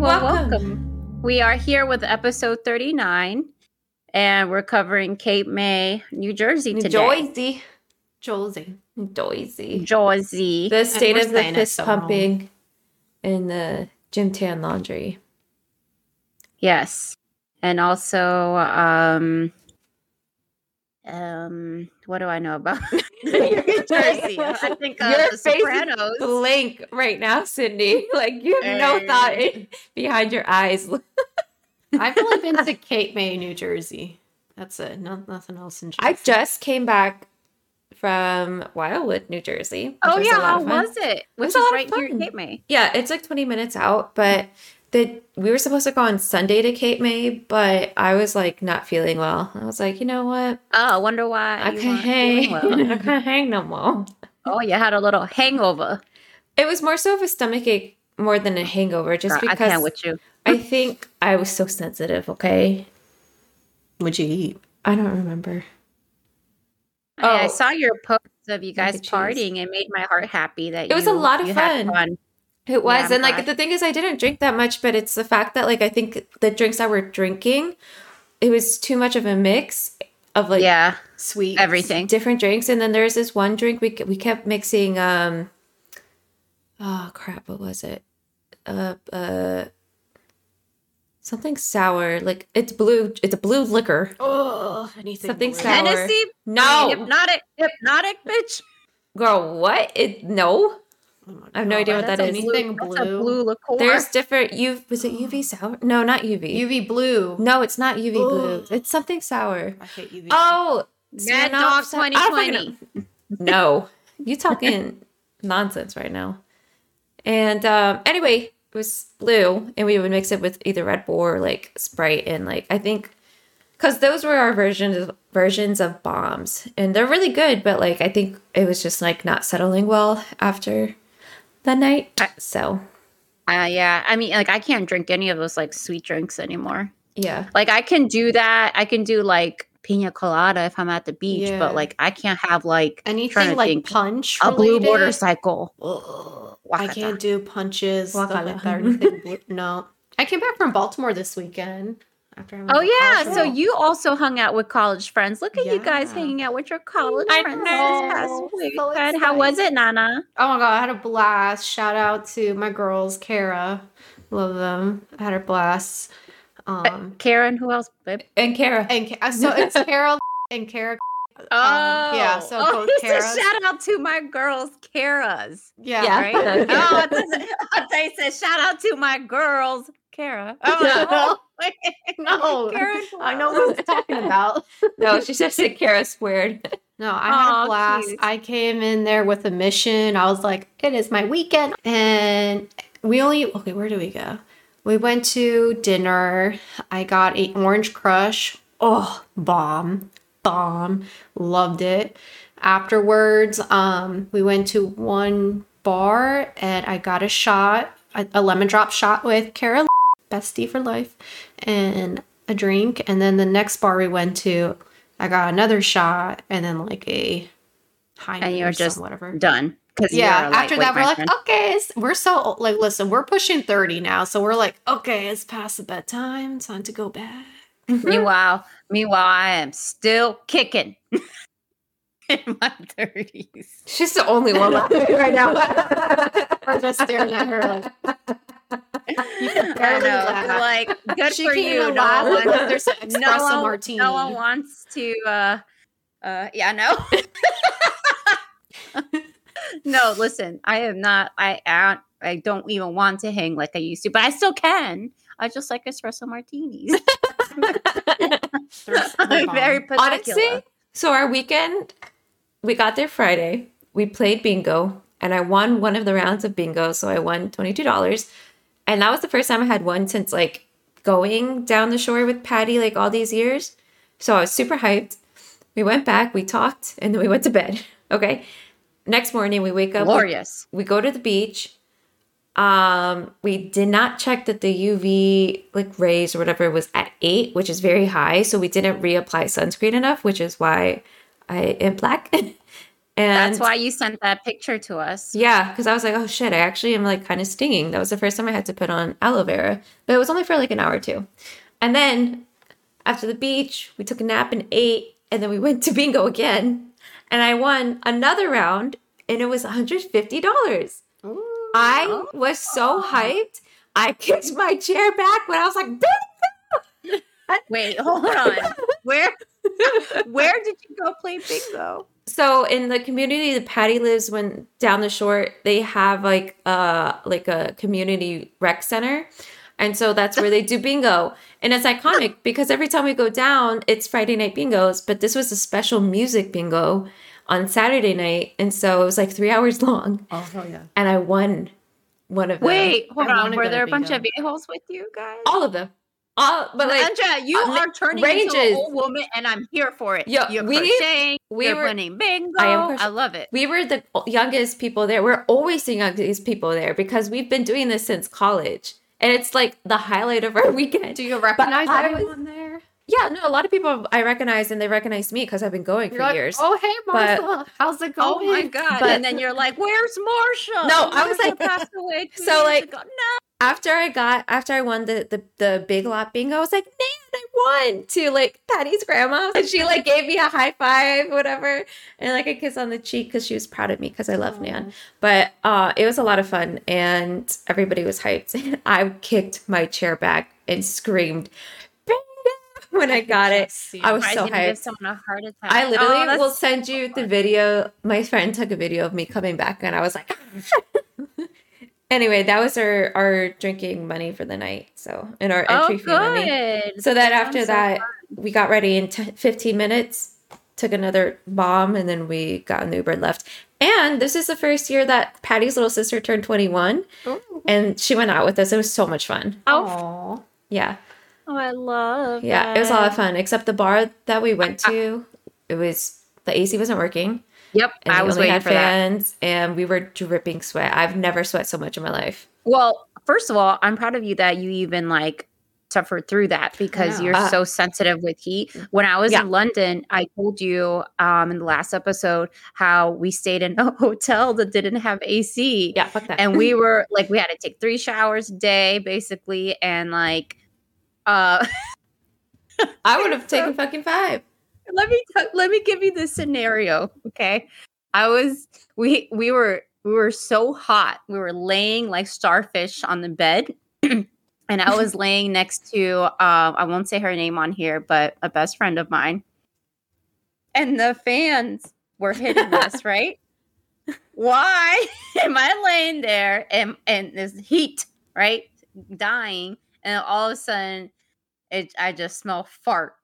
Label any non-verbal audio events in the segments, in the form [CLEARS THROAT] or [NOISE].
well, Welcome. welcome. We are here with episode 39, and we're covering Cape May, New Jersey today. Jersey. Josie. Jersey. Jersey. The state of the fist so pumping in the gym tan laundry. Yes. And also, um, um, what do I know about [LAUGHS] [LAUGHS] New Jersey? I [LAUGHS] think uh, Your The face is Sopranos. Blank right now, Cindy. Like you have no thought in, behind your eyes. I've only been to Cape May, New Jersey. That's it. No, nothing else in Jersey. I just came back from Wildwood, New Jersey. Oh yeah, lot how was it? Which was is a lot of right here in fun. Cape May. Yeah, it's like 20 minutes out, but the we were supposed to go on Sunday to Cape May, but I was like not feeling well. I was like, you know what? Oh, I wonder why. I can't hang. [LAUGHS] well. I can't hang no more. oh, you had a little hangover. It was more so of a stomach ache more than a hangover, just Girl, I because can't with you. I think I was so sensitive. Okay, What'd you eat? I don't remember. I- I Oh. saw your posts of you guys and cheese. partying. It made my heart happy that It was a lot of you had fun. It was, I'm and like glad. the thing is, I didn't drink that much, but it's the fact that like I think the drinks I were drinking, it was too much of a mix of like yeah, Sweet. everything. different drinks and then there's this one drink we we kept mixing um oh crap what was it uh uh something sour like it's blue it's a blue liquor Oh, anything. Something blue. sour. Hennessy, no Hpnotiq, Hpnotiq, bitch. girl what it no my I have no idea what that's that is. Anything That's blue. a blue liqueur. there's different you was it uv sour no not uv UV blue. no it's not uv blue it's something sour I hate UV. oh Mad Dog Sa- I don't fucking 2020. know. No, you talking [LAUGHS] nonsense right now. And um, anyway, it was blue, and we would mix it with either Red Bull or like Sprite, and like I think because those were our versions of, versions of bombs, and they're really good. But like I think it was just like not settling well after the night. So Uh, yeah, I mean, like I can't drink any of those like sweet drinks anymore. yeah, Like I can do that. I can do like pina colada if I'm at the beach, Yeah. but like I can't have like anything like think, punch. a blue motorcycle. Ugh, I can't do punches. Like that. or anything blue. [LAUGHS] No. I came back from Baltimore this weekend. After I went Oh yeah, college. so you also hung out with college friends. Look at you guys hanging out with your college I friends know. this past So weekend. How was it, Nana? Oh my god, I had a blast. Shout out to my girls, Kara. Love them. I had a blast. Um Karen, who else? Babe? and Kara. and Ka- so it's [LAUGHS] Carol and Kara. Oh, yeah, so oh, both [LAUGHS] he said Karas. shout out to my girls, Kara's. Yeah. Yeah. Right? [LAUGHS] Oh, I thought- I said shout out to my girls, Kara. [LAUGHS] Oh, like. No, [LAUGHS] Karen, I know what I'm talking about. [LAUGHS] No, she just said Kara squared. No, I had a blast. cute. I came in there with a mission. I was like, it is my weekend. And we only, okay, where do we go? We went to dinner. I got a orange crush. Oh, bomb, bomb. Loved it. Afterwards, um, we went to one bar and I got a shot, a, a lemon drop shot with Kara, bestie for life, and a drink. And then the next bar we went to, I got another shot and then like a high And you're just whatever. done. Because Yeah. After that, we're like, okay, we're so like, listen, we're pushing thirty now, so we're like, okay, it's past the bedtime, time to go back. Mm-hmm. meanwhile, meanwhile, I am still kicking [LAUGHS] in my thirties. She's the only one laughing right now. [LAUGHS] We're just staring at her like, [LAUGHS] I barely know, laugh. like good she for you. No one, because there's no espresso one, martini. no one wants to. uh uh Yeah, no. [LAUGHS] no, listen. I am not. I, I I don't even want to hang like I used to, but I still can. I just like espresso martinis. [LAUGHS] I'm very particular. Honestly, so our weekend, we got there Friday. We played bingo, and I won one of the rounds of bingo. So I won twenty two dollars, and that was the first time I had one since like going down the shore with Patty like all these years. So I was super hyped. We went back, we talked, and then we went to bed. [LAUGHS] Okay. Next morning, we wake up. we- glorious. we go to the beach. Um, we did not check that the UV like rays or whatever was at eight, which is very high. So we didn't reapply sunscreen enough, which is why I am black. [LAUGHS] And That's why you sent that picture to us. Yeah, because I was like, oh shit, I actually am like kind of stinging. That was the first time I had to put on aloe vera, but it was only for like an hour or two. And then after the beach, we took a nap and ate, and then we went to bingo again, and I won another round, and it was $150. I oh. was so hyped. I kicked my chair back when I was like, bingo! [LAUGHS] Wait, hold on. [LAUGHS] Where where did you go play bingo? So in the community that Patty lives when down the shore, they have like uh like a community rec center. And so that's where they do bingo. And it's iconic because every time we go down, it's Friday night bingos, but this was a special music bingo on Saturday night. And so it was like three hours long. Oh, hell yeah. And I won one of them. Wait, hold I on. Were there a to bunch of a-holes with you guys? All of them. All but like Andrea, you uh, are turning into an old woman, and I'm here for it. Yo, you're we- crocheting. we you're were- winning bingo. I I, am crochet- love it. we were the youngest people there. We're always the youngest people there because we've been doing this since college. And it's like the highlight of our [LAUGHS] weekend. Do you recognize I everyone there? Yeah, no, a lot of people I recognize and they recognize me because I've been going You're for like, years. oh, hey, But- How's it going? Oh my god! But- and then you're like, "Where's Marsha?" No, I was like- passed away. [LAUGHS] So, like, ago. no. After I got after I won the, the the big lot bingo, I was like, man, I won to like Patty's grandma. And she like gave me a high five, whatever, and like a kiss on the cheek because she was proud of me because I love Nan. But uh it was a lot of fun and everybody was hyped. [LAUGHS] I kicked my chair back and screamed when I got it. I was so didn't give hyped. someone a heart attack. I literally Oh, will so send you the video. My friend took a video of me coming back, and I was like, [LAUGHS] anyway, that was our our drinking money for the night. So and our Oh, entry fee oh, money. So that That after sounds so that, fun. we got ready in t- 15 minutes. Took another bomb, and then we got an Uber and left. And this is the first year that Patty's little sister turned 21, and she went out with us. It was so much fun. Oh, Oh, Yeah. oh, I love. Yeah, it was a lot of fun. Except the bar that we went ah. to, it was the AC wasn't working. Yep, And I was only waiting had for that. fans, and we were dripping sweat. I've never sweat so much in my life. Well, first of all, I'm proud of you that you even like suffered through that because know. you're Uh, so sensitive with heat. When I was Yeah. in London, I told you um in the last episode how we stayed in a [LAUGHS] hotel that didn't have AC. Yeah, fuck that. And we [LAUGHS] were like we had to take 3 showers a day basically and like uh [LAUGHS] I would have taken fucking five. Let me t- let me give you this scenario okay? I was we we were we were so hot we were laying like starfish on the bed [CLEARS THROAT] and i was laying next to um i won't say her name on here but a best friend of mine. And the fans were hitting [LAUGHS] us right? Why [LAUGHS] am i laying there and and this heat right dying and all of a sudden it i just smell fart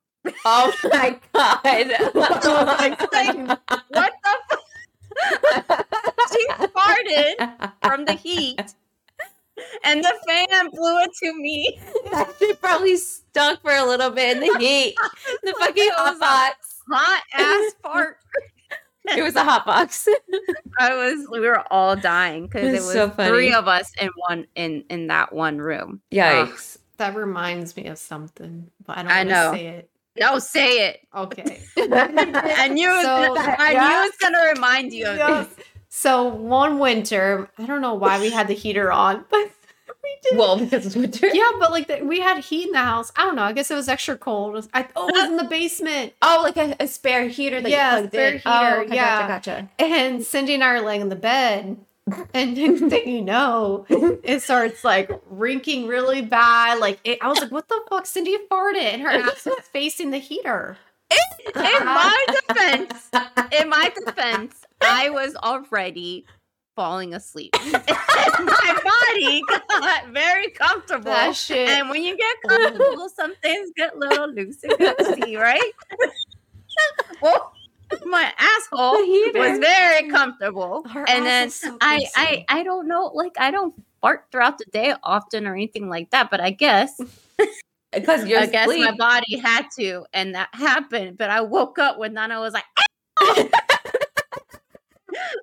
Oh my god. [LAUGHS] Oh my God. what the fuck? [LAUGHS] she farted from the heat and the fan blew it to me. [LAUGHS] that shit probably stunk for a little bit in the heat. The fucking hot box. Hot ass fart. It was a hot box. I was we were all dying because it That's was so funny. three of us in one in in that one room. Yikes. that reminds me of something, but I don't I want know. to say it. No, say it. Okay. [LAUGHS] I knew it So, gonna, I yeah. knew it was gonna remind you of Yes. this. So one winter, I don't know why we had the heater on, [LAUGHS] but we did. well, because it's winter. yeah, but like the, we had heat in the house. I don't know. I guess it was extra cold. It was- I, oh, it was uh, in the basement. Oh, like a, a spare heater that Yeah, you plugged spare in. heater, Oh, okay, yeah. Gotcha, gotcha. And Cindy and I are laying in the bed. And next thing you know, it starts like rinking really bad. Like it, I was like, "What the fuck?" Cindy farted, and her ass was facing the heater. In my defense, in my defense, I was already falling asleep. [LAUGHS] my body got very comfortable. That shit. And when you get comfortable, some things get a little loosey goosey, right? [LAUGHS] well, [LAUGHS] my asshole was very comfortable. Her and then so I, I I don't know, like I don't fart throughout the day often or anything like that, but I guess Because [LAUGHS] you're I guess my body had to, and that happened. But I woke up when Nana was like, [LAUGHS]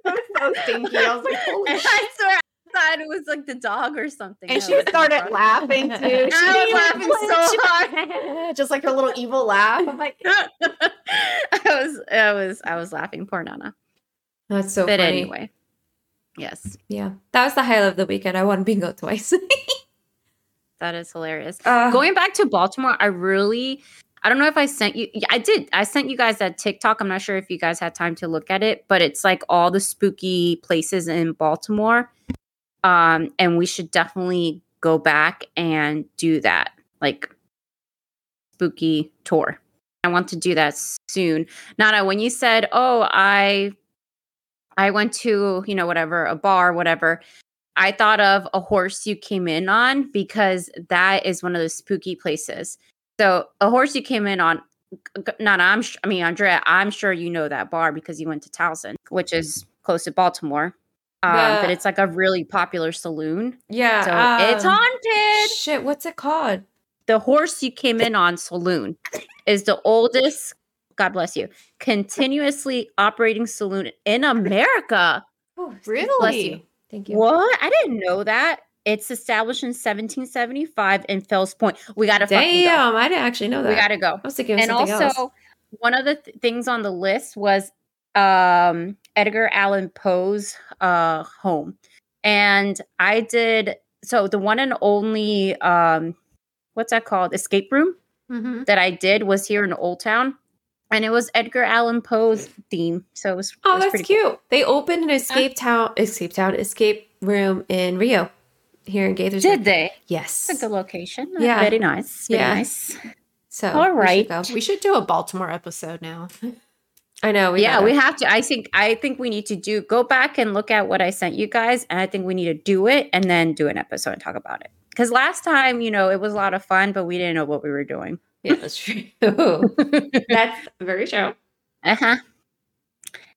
I'm so stinky. I was like, "Holy shit!" I swear thought it was like the dog or something. And she started laughing too. [LAUGHS] She I was laughing so hard. [LAUGHS] just like her little evil laugh. I'm like, [LAUGHS] I was, I was, I was laughing. Poor Nana. That's so but funny. anyway, yes, Yeah. That was the highlight of the weekend. I won bingo twice. that is hilarious. Uh, Going back to Baltimore, I really, I don't know if I sent you. Yeah, I did. I sent you guys that TikTok. I'm not sure if you guys had time to look at it, but it's like all the spooky places in Baltimore. Um, and we should definitely go back and do that, like spooky tour. I want to do that soon. Nana, when you said, "Oh, I, I went to you know whatever a bar, whatever," I thought of a horse you came in on because that is one of those spooky places. So a horse you came in on, not I'm. I mean, Andrea, I'm sure you know that bar because you went to Towson, which is close to Baltimore. Um, The- but it's like a really popular saloon, yeah. so it's um, haunted. Shit, what's it called? The horse you came in on saloon is the oldest. God bless you. Continuously operating saloon in America. [LAUGHS] Oh, Bless you. Thank you. What? I didn't know that. It's established in 1775 in Fells Point. We gotta fucking go. Damn, I didn't actually know that. We gotta go. I was thinking And also, else. one of the th- things on the list was um, Edgar Allan Poe's uh, home, and I did so. The one and only um, what's that called? Escape room Mm-hmm. that I did was here in Old Town, and it was Edgar Allan Poe's theme. So it was. it Oh, was that's cute. cool. They opened an escape town, escape town, escape room in Rio, here in Gaithersburg. Did they? Yes. It's a good location. Yeah. Very nice. Very Yeah. nice. So all right, we should. We should do a Baltimore episode now. [LAUGHS] I know. We yeah, gotta. we have to. I think I think we need to do go back and look at what I sent you guys, and I think we need to do it and then do an episode and talk about it. Because last time, you know, it was a lot of fun, but we didn't know what we were doing. Yeah, that's true. [LAUGHS] that's very true. uh huh.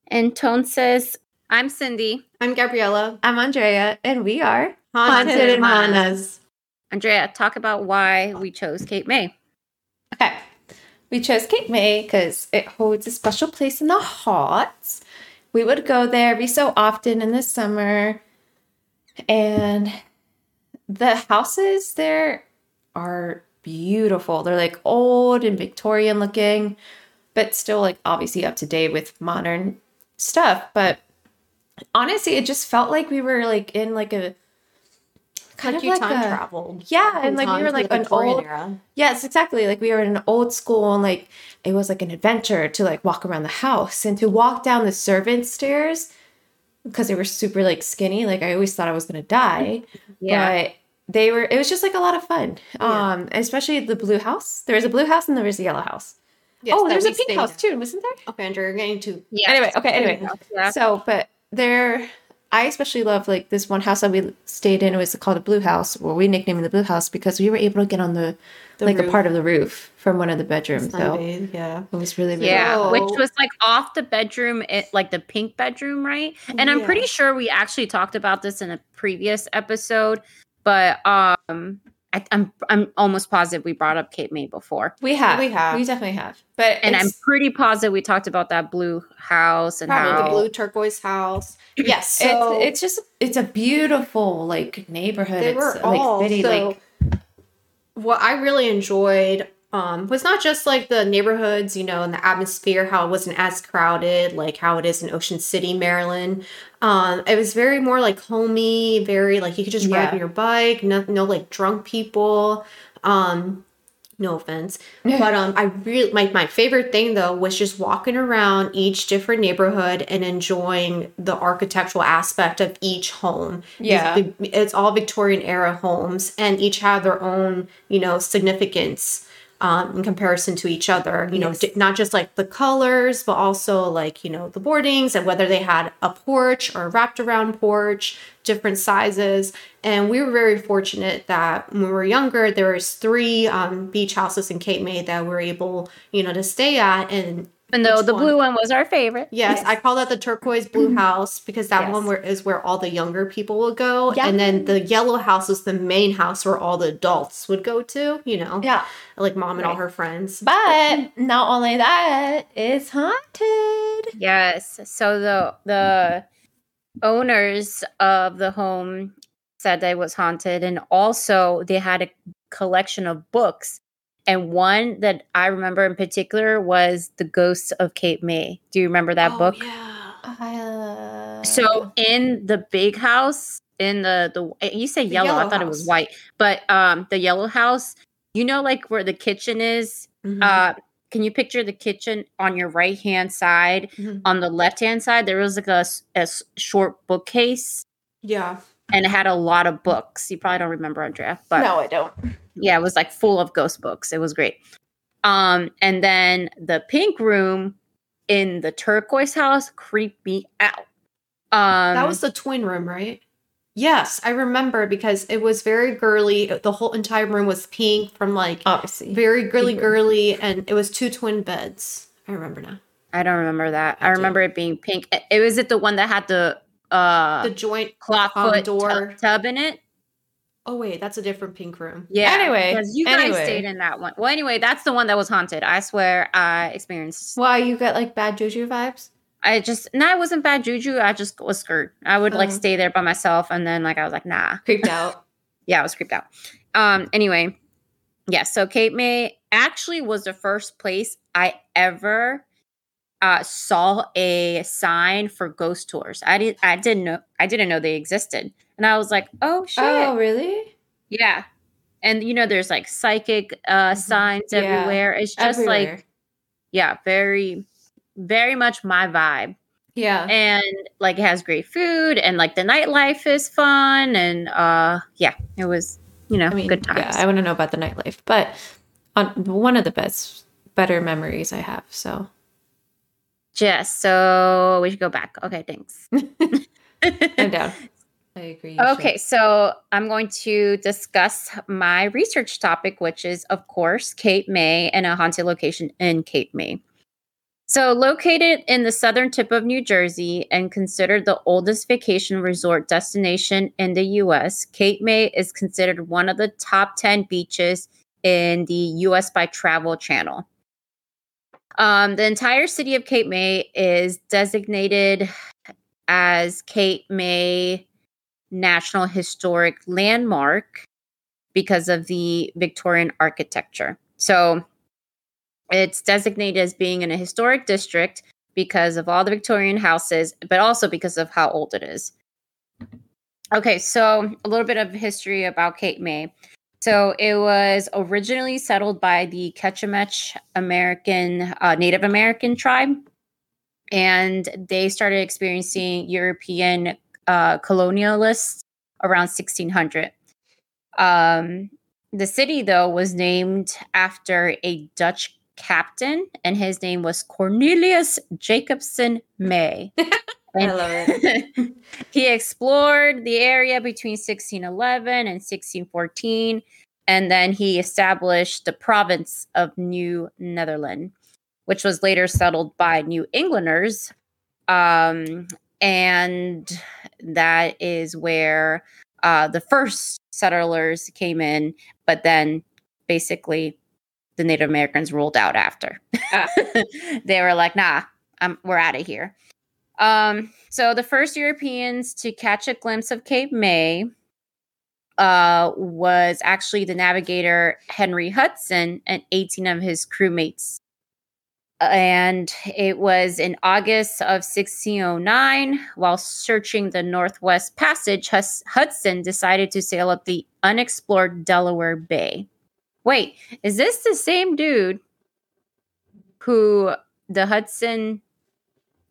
And Tone says, "I'm Cindy. I'm Gabriella. I'm Andrea, and we are Haunted and Hanas. Andrea, talk about why we chose Cape May. Okay. We chose Cape May because it holds a special place in the hearts. We would go there every so often in the summer. And the houses there are beautiful. They're like old and Victorian looking, but still like obviously up to date with modern stuff. But honestly, it just felt like we were like in like a kind like of you like time a, traveled. Yeah, and like we were like an Victorian old era. Yes, exactly. Like we were in an old school and like it was like an adventure to like walk around the house and to walk down the servant stairs because they were super like skinny. Like I always thought I was gonna die. yeah. But they were it was just like a lot of fun. Yeah. Um, especially the blue house. There was a blue house and there was a yellow house. Yes, oh, there's a pink house at. too, wasn't there? Okay, Andrew, you're getting to yeah. Anyway, okay, anyway. Yeah. So, but there, I especially love like this one house that we stayed in. It was called a blue house, or we nicknamed it the blue house because we were able to get on the, The like a part of the roof from one of the bedrooms. So sunbathe. Yeah. it was really, really Yeah, So- which was like off the bedroom, it, like the pink bedroom, right? And I'm pretty sure we actually talked about this in a previous episode, but um, I, I'm I'm almost positive we brought up Cape May before, We have, We have. we definitely have. But and I'm pretty positive we talked about that blue house and Probably how the blue turquoise house. [CLEARS THROAT] Yes. it's it's just it's a beautiful like neighborhood. they it's were like all city, so like what I really enjoyed um, was not just like the neighborhoods, you know, and the atmosphere, how it wasn't as crowded, like how it is in Ocean City, Maryland. Um, it was very more like homey, very like you could just ride on your bike, no, no like drunk people. Um, no offense, [LAUGHS] but um, I really my my favorite thing though was just walking around each different neighborhood and enjoying the architectural aspect of each home. Yeah. big- it's all Victorian era homes, and each have their own you know significance um, in comparison to each other. You know, Yes. di- not just like the colors, but also like you know the boardings and whether they had a porch or a wrapped around porch, different sizes. And we were very fortunate that when we were younger, there was three um, beach houses in Cape May that we were able you know to stay at and. Even though each the one- blue one was our favorite. Yes, I call that the turquoise blue mm-hmm. house because that Yes. one where is where all the younger people will go, Yeah. and then the yellow house is the main house where all the adults would go to. You know, yeah. like mom and all her friends. But not only that, it's haunted. Yes. So the the owners of the home said that it was haunted, and also they had a collection of books. And one that I remember in particular was The Ghosts of Cape May. Do you remember that Oh, book? Yeah. Uh, So in the big house, in the the eh, you say The yellow, I yellow thought it was white, but um the yellow house, you know, like where the kitchen is. Mhm. Uh, can you picture the kitchen on your right hand side? Mhm. On the left hand side, there was like a, a short bookcase, yeah. and it had a lot of books. You probably don't remember, Andrea, but no, I don't. Yeah, it was like full of ghost books. It was great. Um, and then the pink room in the turquoise house creeped me out. Um, that was the twin room, right? Yes, I remember because it was very girly. The whole entire room was pink from like Obviously. very girly girly, and it was two twin beds. I remember now. I don't remember that. I I remember it being pink. It- It was it the one that had the uh The joint. clawfoot door. door tub in it. Oh wait, that's a different pink room. Yeah. Anyway, because you guys anyway. stayed in that one. Well, anyway, that's the one that was haunted. I swear, I experienced. Why you got like bad juju vibes? I just no, it wasn't bad juju. I just was scared. I would like Oh. stay there by myself, and then like I was like, nah. Creeped [LAUGHS] out. yeah, I was creeped out. Um, anyway, yeah, so Cape May actually was the first place I ever uh saw a sign for ghost tours. I didn't I didn't know I didn't know they existed. And I was like, oh shit. oh, really? Yeah. And you know, there's like psychic uh signs Mm-hmm. Yeah. everywhere. It's just like, yeah, very, very much my vibe yeah. and like it has great food and like the nightlife is fun and uh yeah it was you know I mean, good times yeah, I want to know about the nightlife, but on one of the best, better memories I have. So just so we should go back okay thanks [LAUGHS] I'm down. [LAUGHS] I agree. okay should. so i'm going to discuss my research topic which is of course cape may and a haunted location in cape may so located in the southern tip of new jersey and considered the oldest vacation resort destination in the us cape may is considered one of the top 10 beaches in the us by travel channel um, the entire city of cape may is designated as cape may National Historic Landmark because of the Victorian architecture. So it's designated as being in a historic district because of all the Victorian houses, but also because of how old it is. Okay, so a little bit of history about Cape May. So it was originally settled by the Kechemeche American uh, Native American tribe, and they started experiencing European uh, colonialists around 1600. Um, the city, though, was named after a Dutch captain, and his name was Cornelius Jacobson May. [LAUGHS] I love it. [LAUGHS] he explored the area between 1611 and 1614, and then he established the province of New Netherland, which was later settled by New Englanders. Um, and that is where uh, the first settlers came in, but then basically the Native Americans ruled out after. Ah. [LAUGHS] they were like, nah, um, we're out of here. Um, so the first Europeans to catch a glimpse of Cape May uh, was actually the navigator Henry Hudson and 18 of his crewmates. And it was in August of 1609, while searching the Northwest Passage, Hudson decided to sail up the unexplored Delaware Bay. Wait, is this the same dude who the Hudson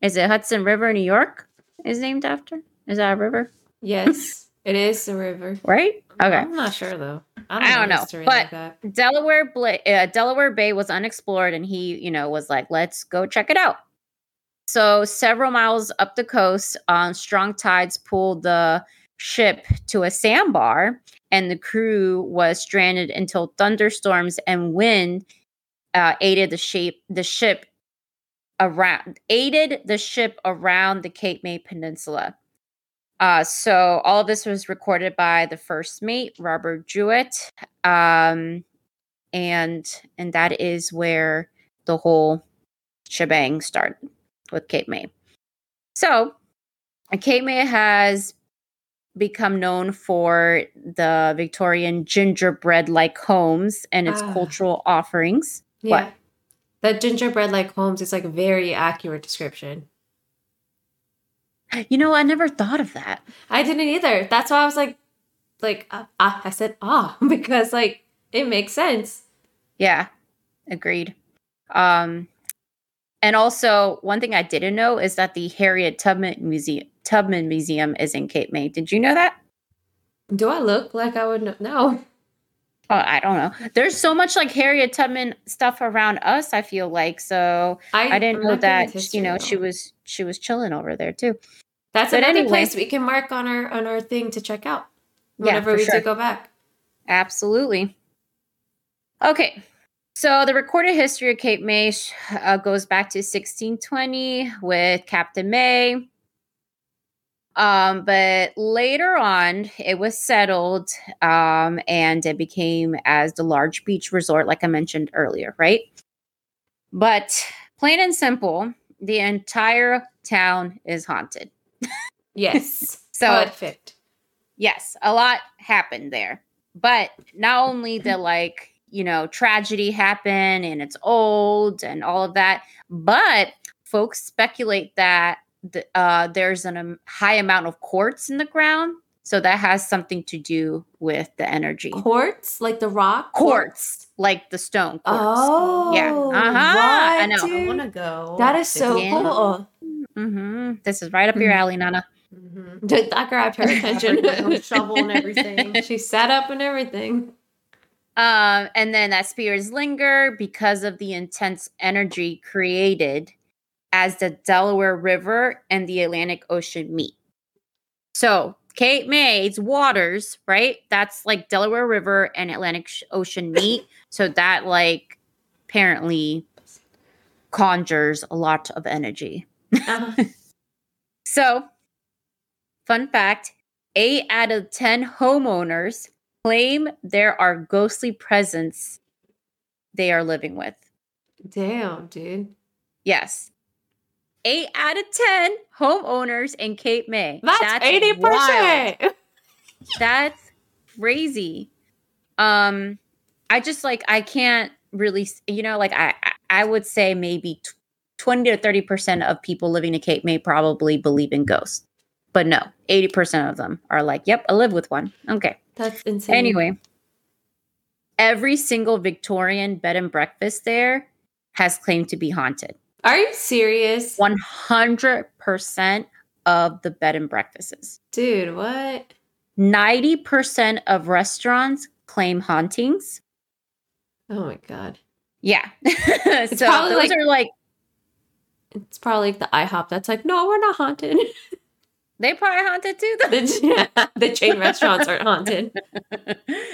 is it Hudson River, New York is named after? Is that a river? Yes, it is the river. Right? Okay. I'm not sure though. I don't know, history but- like that. Delaware Bla- uh, Delaware Bay was unexplored and he, you know, was like, "Let's go check it out." So, several miles up the coast, on strong tides pulled the ship to a sandbar and the crew was stranded until thunderstorms and wind uh, aided the shape the ship around aided the ship around the Cape May Peninsula. Uh, so all of this was recorded by the first mate, Robert Juet, um, and and that is where the whole shebang started with Cape May. So, Cape May has become known for the Victorian gingerbread-like homes and its Ah. cultural offerings. Yeah. That gingerbread like homes is like a very accurate description. You know, I never thought of that. I didn't either. That's why I was like, like uh, ah, I said ah [LAUGHS] because like it makes sense. Yeah, agreed. Um, and also one thing I didn't know is that the Harriet Tubman Museum Tubman Museum is in Cape May. Did you know that? Do I look like I would know? No. [LAUGHS] Oh, I don't know. There's so much like Harriet Tubman stuff around us. I feel like so. I, didn't know not good with that history, you know though. she was she was chilling over there too. That's But another anyway. place we can mark on our on our thing to check out whenever for we sure. do go back. Absolutely. Okay. So the recorded history of Cape May uh, goes back to 1620 with Captain May. Um, but later on, it was settled um, and it became as the large beach resort, like I mentioned earlier, right? But plain and simple, the entire town is haunted. Yes. [LAUGHS] So Perfect. yes, a lot happened there. But not only the like, you know, tragedy happened and it's old and all of that, but folks speculate that the, uh, there's an um, high amount of quartz in the ground. So that has something to do with the energy. Quartz, like the rock. Quartz, like the stone quartz. Oh, Yeah. Uh-huh. what, I know. I dude? I want to go. That is so Yeah. cool. hmm This is right up your alley, Nana. Mhm. Dude, [LAUGHS] that grabbed her [LAUGHS] attention. Attention. [LAUGHS] shovel and everything. she sat up and everything. Um, and then that spirits linger because of the intense energy created as the Delaware River and the Atlantic Ocean meet. So, Cape May's waters, right? That's like Delaware River and Atlantic Ocean meet. [LAUGHS] so that like apparently conjures a lot of energy. Uh, [LAUGHS] So, fun fact eight out of 10 homeowners claim there are ghostly presence they are living with. damn, dude. Yes. Eight out of 10 homeowners in Cape May. That's eighty wild. percent. That's crazy. Um, I just like, I can't really, you know, like I, I- I would say maybe 20 to 30% of people living in Cape May probably believe in ghosts. But no, 80% of them are like, yep, I live with one. Okay. That's insane. Anyway, every single Victorian bed and breakfast there has claimed to be haunted. Are you serious, 100% of the bed and breakfasts. dude? What? 90% of restaurants claim hauntings. Oh my god. Yeah. [LAUGHS] so probably those like- are like, It's probably like the IHOP that's like, no, we're not haunted. [LAUGHS] they probably haunted too, though. the, [LAUGHS] yeah, the chain restaurants aren't haunted.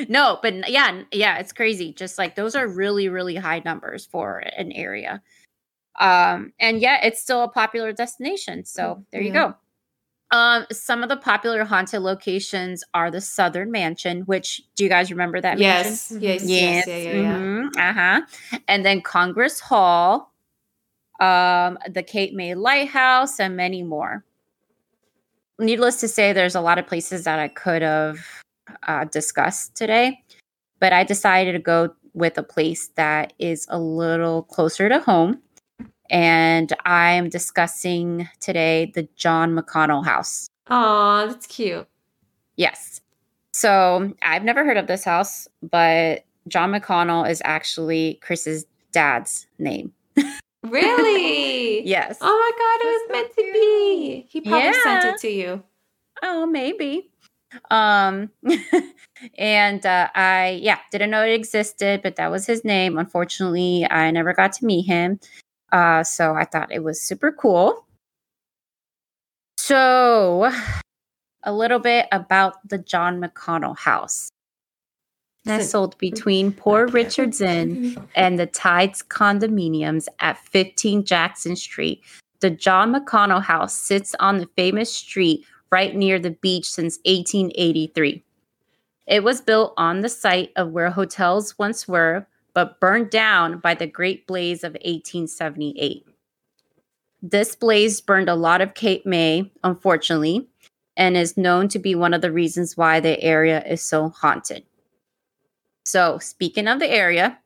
no, but yeah, yeah, it's crazy. Just like those are really, really high numbers for an area. Um, and yeah, it's still a popular destination. So there you go. Um, some of the popular haunted locations are the Southern Mansion, which do you guys remember that mansion? Yes, yes, Yes. yes, yeah, yeah, yeah. mhm, uh-huh. And then Congress Hall, um, the Cape May Lighthouse, and many more. Needless to say, there's a lot of places that I could have uh, discussed today, but I decided to go with a place that is a little closer to home. And I am discussing today the John McConnell House. Aw, that's cute. Yes. So I've never heard of this house, but John McConnell is actually Chris's dad's name. [LAUGHS] Really? Yes. Oh my god, it was meant to be. He probably sent it to you. Oh, maybe. Um [LAUGHS] and uh I yeah, didn't know it existed, but that was his name. Unfortunately, I never got to meet him. Uh so I thought it was super cool. So, a little bit about the John McConnell house. Nestled between Poor Richards Inn and the Tides condominiums at 15 Jackson Street. The John McConnell House sits on the famous street right near the beach since 1883. It was built on the site of where hotels once were, but burned down by the Great Blaze of 1878. This blaze burned a lot of Cape May, unfortunately, and is known to be one of the reasons why the area is so haunted. So, speaking of the area,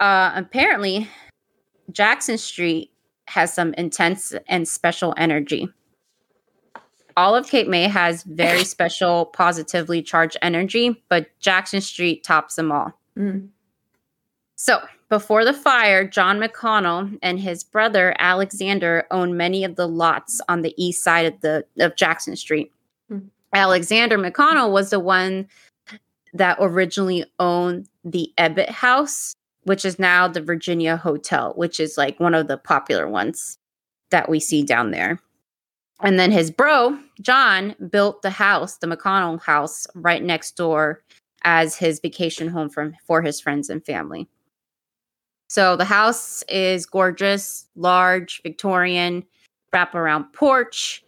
uh, apparently Jackson Street has some intense and special energy. all of Cape May has very [COUGHS] special positively charged energy, but Jackson Street tops them all. Mm. So, before the fire, John McConnell and his brother Alexander owned many of the lots on the east side of the of Jackson Street. Hmm. Alexander McConnell was the one that originally owned the Ebbitt House, which is now the Virginia Hotel, which is like one of the popular ones that we see down there. And then his bro, John, built the house, the McConnell house, right next door as his vacation home from for his friends and family. So the house is gorgeous, large, Victorian, wraparound porch.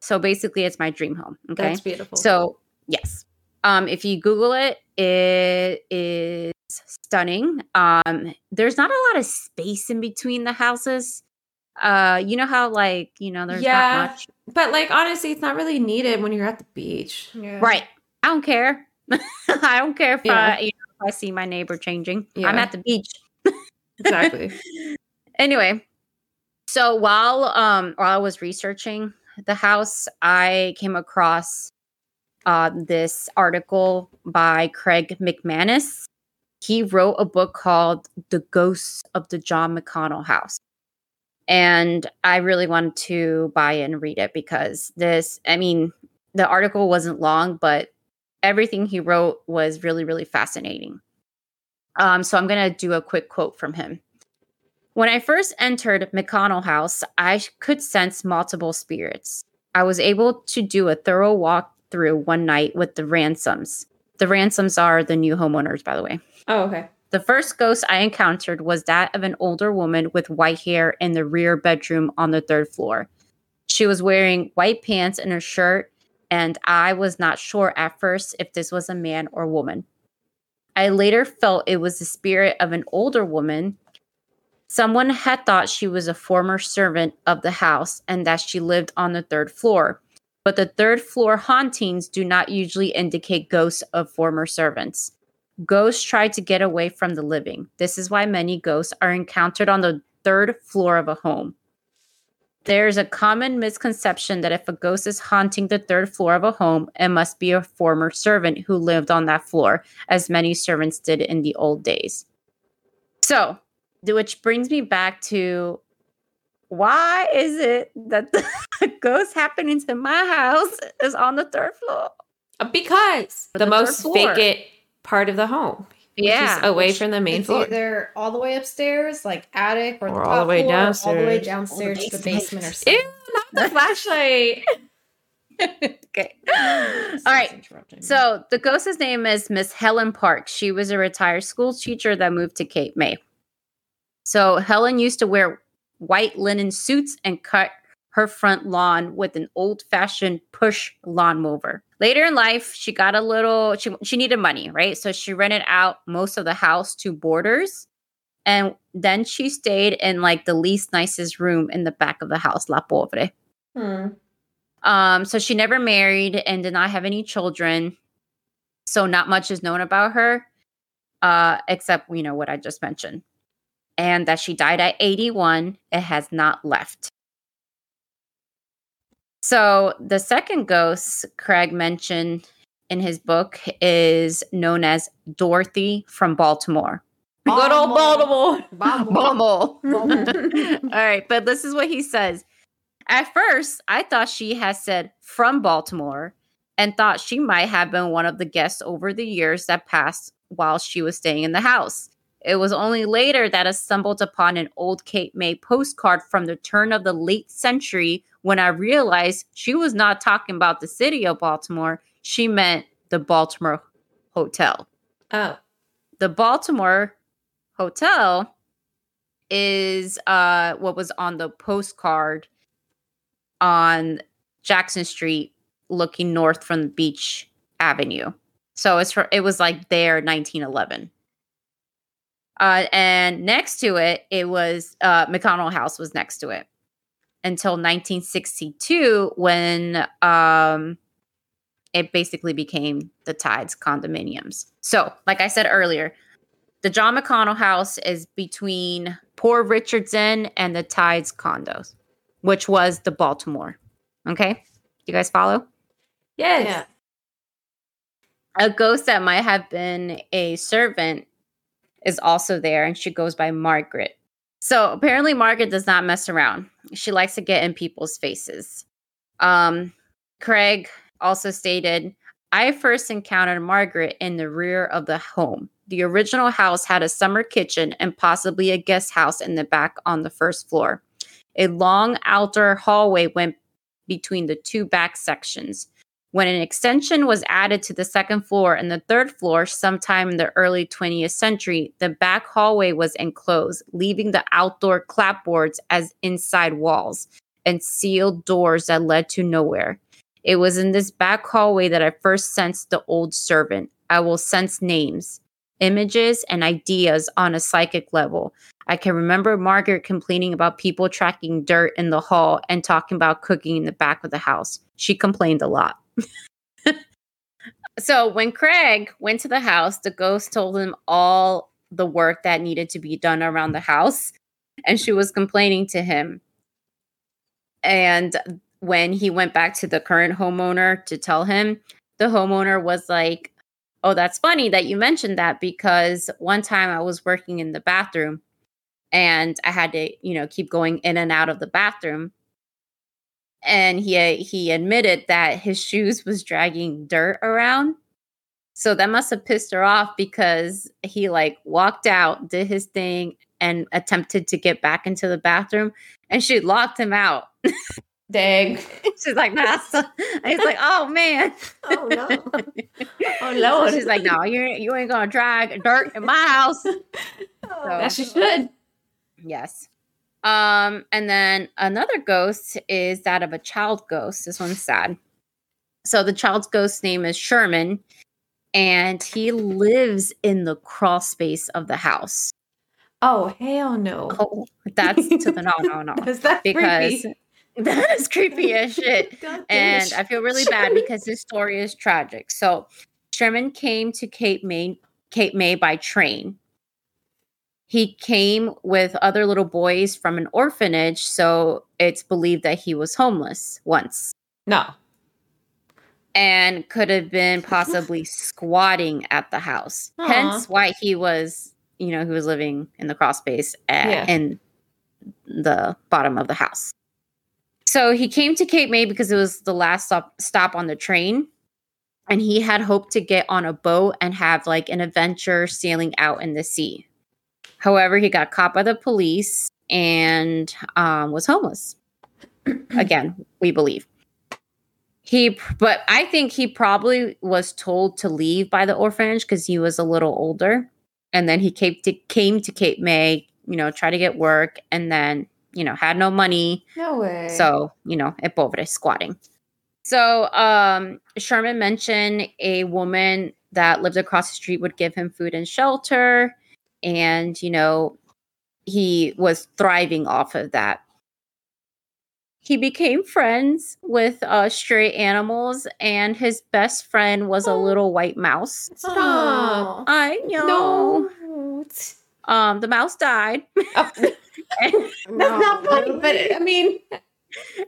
So basically, it's my dream home. Okay. That's beautiful. So yes, um, if you Google it, it is stunning. Um, there's not a lot of space in between the houses. Uh, you know how like you know there's Yeah. not much, but like honestly, it's not really needed when you're at the beach. Yeah. right? I don't care. [LAUGHS] I don't care if Yeah. I you know, if I see my neighbor changing. I'm at the beach. Exactly. [LAUGHS] anyway, so while um while I was researching the house, I came across uh this article by Craig McManus. He wrote a book called The Ghosts of the John McConnell House. And I really wanted to buy and read it because this, I mean, the article wasn't long, but everything he wrote was really, really fascinating. Um, so I'm going to do a quick quote from him. When I first entered McConnell House, I could sense multiple spirits. I was able to do a thorough walk through one night with the ransoms. The ransoms are the new homeowners, by the way. oh, okay. The first ghost I encountered was that of an older woman with white hair in the rear bedroom on the third floor. She was wearing white pants and a shirt, and I was not sure at first if this was a man or woman. I later felt it was the spirit of an older woman. Someone had thought she was a former servant of the house and that she lived on the third floor. But the third floor hauntings do not usually indicate ghosts of former servants. Ghosts try to get away from the living. This is why many ghosts are encountered on the third floor of a home. There is a common misconception that if a ghost is haunting the third floor of a home, it must be a former servant who lived on that floor, as many servants did in the old days. So, which brings me back to why is it that [LAUGHS] the ghost happening to my house is on the third floor? Because the, the most vacant part of the home. Which is Yeah. away which from the main It's floor. either all the way upstairs, like attic, or, the Or top all the way floor, or all the way downstairs. downstairs the to the basement. basement or something. Ew, not the flashlight. [LAUGHS] okay. All right. So the ghost's name is Miss Helen Park. She was a retired school teacher that moved to Cape May. So Helen used to wear white linen suits and cut her front lawn with an old-fashioned push lawn mower. Later in life, she got a little she she needed money, right? So she rented out most of the house to boarders. And then she stayed in like the least nicest room in the back of the house, La Pobre. Hmm. Um, so she never married and did not have any children. So not much is known about her, uh, except you know what I just mentioned. And that she died at 81. It has not left. So the second ghost Craig mentioned in his book is known as Dorothy from Baltimore. Good old Baltimore. Baltimore. Baltimore. [LAUGHS] [LAUGHS] All right, but this is what he says. At first, I thought she had said from Baltimore and thought she might have been one of the guests over the years that passed while she was staying in the house. It was only later that I stumbled upon an old Cape May postcard from the turn of the late century when I realized she was not talking about the city of Baltimore. She meant the Baltimore Hotel Oh. the Baltimore hotel is uh what was on the postcard on Jackson Street looking north from the beach avenue. So it's for, it was like there 1911. Uh and next to it it was uh McConnell House was next to it until 1962 when um it basically became the Tides condominiums. So, like I said earlier, the John McConnell house is between Poor Richards Inn and the Tides condos, which was the Baltimore. Okay. you guys follow? Yes. Yeah. A ghost that might have been a servant is also there, and she goes by Margaret. So apparently, Margaret does not mess around. She likes to get in people's faces. Um, Craig also stated, I first encountered Margaret in the rear of the home. The original house had a summer kitchen and possibly a guest house in the back on the first floor. A long outer hallway went between the two back sections. When an extension was added to the second floor and the third floor sometime in the early 20th century, the back hallway was enclosed, leaving the outdoor clapboards as inside walls and sealed doors that led to nowhere. It was in this back hallway that I first sensed the old servant. I will sense names, images, and ideas on a psychic level. I can remember Margaret complaining about people tracking dirt in the hall and talking about cooking in the back of the house. She complained a lot. So when Craig went to the house, the ghost told him all the work that needed to be done around the house, and she was complaining to him. And when he went back to the current homeowner to tell him, the homeowner was like, Oh, that's funny that you mentioned that because one time I was working in the bathroom and I had to, you know, keep going in and out of the bathroom. And he uh, he admitted that his shoes was dragging dirt around. So that must have pissed her off because he like walked out, did his thing, and attempted to get back into the bathroom, and she locked him out. [LAUGHS] Dang. She's like, nah. so-" and he's like, oh man. Oh no. [LAUGHS] Oh So Lord. she's like, no, you you ain't gonna drag dirt in my house. [LAUGHS] Oh, As she should. Yes. Um, and then another ghost is that of a child ghost. This one's sad. So the child's ghost name is Sherman, and he lives in the crawl space of the house. Oh hell no. Oh, that's to the no, no, no. [LAUGHS] Is that Because [LAUGHS] creepy? that is creepy as [LAUGHS] shit. And. I feel really bad because this story is tragic. So Sherman came to Cape May, Cape May by train. He came with other little boys from an orphanage, so it's believed that he was homeless once No. and could have been [LAUGHS] possibly squatting at the house. Aw. Hence why he was, you know, he was living in the crawl space at, Yeah. in the bottom of the house. So he came to Cape May because it was the last stop, stop on the train. And he had hoped to get on a boat and have like an adventure sailing out in the sea. However, he got caught by the police and um, was homeless. [CLEARS THROAT] Again, we believe. He but i think he probably was told to leave by the orphanage because he was a little older. And then he came to came to cape may you know try to get work and then you know had no money. No way. so you know e pobre squatting. So um sherman mentioned a woman that lived across the street would give him food and shelter and you know he was thriving off of that he became friends with uh, stray animals, and his best friend was a Oh. little white mouse. Stop. I know. no. Um, the mouse died, Oh, [LAUGHS] and, that's not funny, but I mean,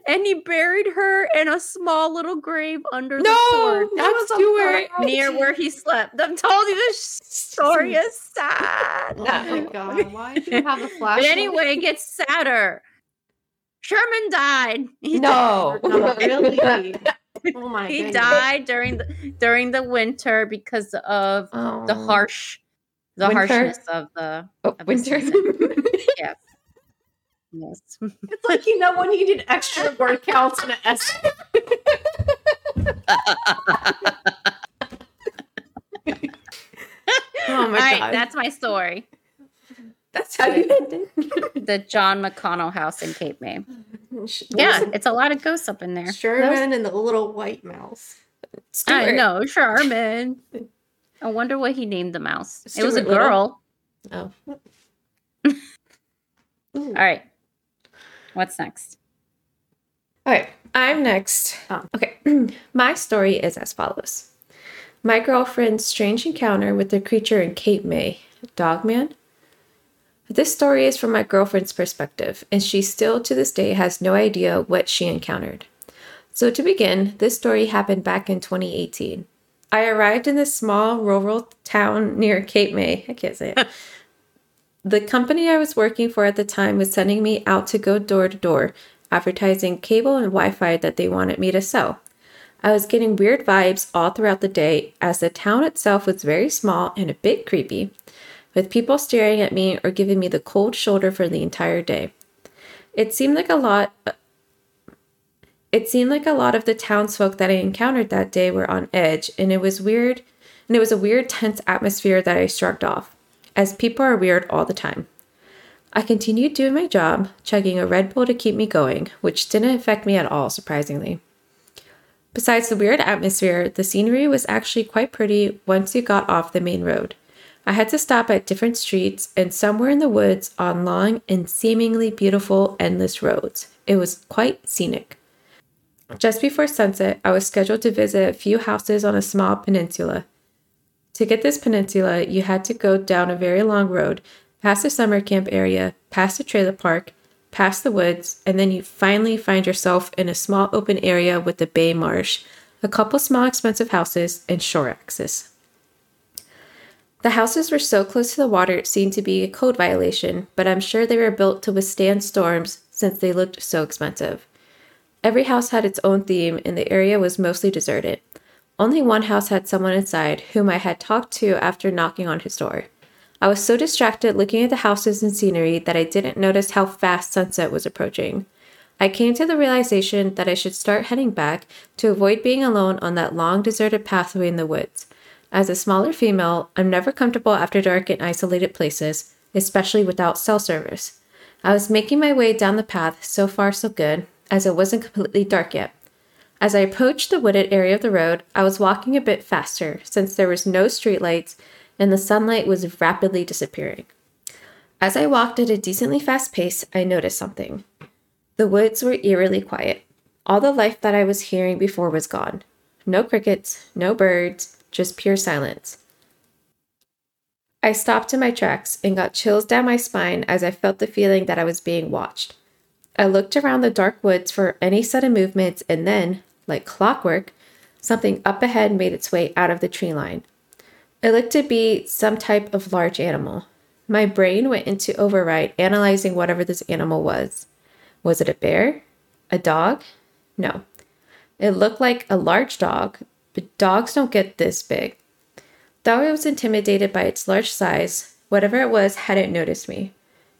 and he buried her in a small little grave under the no, porch not was a Stuart. near where he slept. I'm telling you, this story is sad. Oh my [LAUGHS] god, why did you have a flashlight? But anyway, it gets sadder. Sherman died. He No. No, really? [LAUGHS] Oh my god. he goodness. died during the during the winter because of Oh. the harsh the Winter? harshness of the Oh, of winter. season. [LAUGHS] yes yes It's like you know when you did extra word counts in an essay. [LAUGHS] Oh my right god. that's my story That's how you ended. [LAUGHS] the john mcconnell house in cape may yeah it's a lot of ghosts up in there Sherman and the little white mouse. i Stuart. know sherman i wonder what he named the mouse it was a Stuart Little. girl Oh. [LAUGHS] all right what's next All right, I'm next. Oh. Okay, [CLEARS THROAT] my story is as follows My girlfriend's strange encounter with the creature in Cape May, Dogman. This story is from my girlfriend's perspective, and she still to this day has no idea what she encountered. So, to begin, this story happened back in 2018. I arrived in this small rural town near Cape May. I can't say it. [LAUGHS] the company I was working for at the time was sending me out to go door to door, advertising cable and Wi Fi that they wanted me to sell. I was getting weird vibes all throughout the day as the town itself was very small and a bit creepy, with people staring at me or giving me the cold shoulder for the entire day. It seemed like a lot it seemed like a lot of the townsfolk that I encountered that day were on edge, and it was weird, and it was a weird, tense atmosphere that I shrugged off, as people are weird all the time. I continued doing my job, chugging a Red Bull to keep me going, which didn't affect me at all, surprisingly. Besides the weird atmosphere, the scenery was actually quite pretty once you got off the main road. I had to stop at different streets and somewhere in the woods on long and seemingly beautiful endless roads. It was quite scenic. Just before sunset, I was scheduled to visit a few houses on a small peninsula. To get this peninsula, you had to go down a very long road, past the summer camp area, past the trailer park, past the woods, and then you finally find yourself in a small open area with a bay marsh, a couple small expensive houses, and shore access. The houses were so close to the water it seemed to be a code violation, but I'm sure they were built to withstand storms since they looked so expensive. Every house had its own theme, and the area was mostly deserted. Only one house had someone inside, whom I had talked to after knocking on his door. I was so distracted looking at the houses and scenery that I didn't notice how fast sunset was approaching. I came to the realization that I should start heading back to avoid being alone on that long deserted pathway in the woods. As a smaller female, I'm never comfortable after dark in isolated places, especially without cell service. I was making my way down the path, so far so good, as it wasn't completely dark yet. As I approached the wooded area of the road, I was walking a bit faster since there was no streetlights and the sunlight was rapidly disappearing. As I walked at a decently fast pace, I noticed something. The woods were eerily quiet. All the life that I was hearing before was gone. No crickets, no birds, just pure silence. I stopped in my tracks and got chills down my spine as I felt the feeling that I was being watched. I looked around the dark woods for any sudden movements, and then, like clockwork, something up ahead made its way out of the tree line. It looked to be some type of large animal. My brain went into override, analyzing whatever this animal was. Was it a bear? A dog? No. It looked like a large dog, but dogs don't get this big. Though I was intimidated by its large size, whatever it was hadn't noticed me.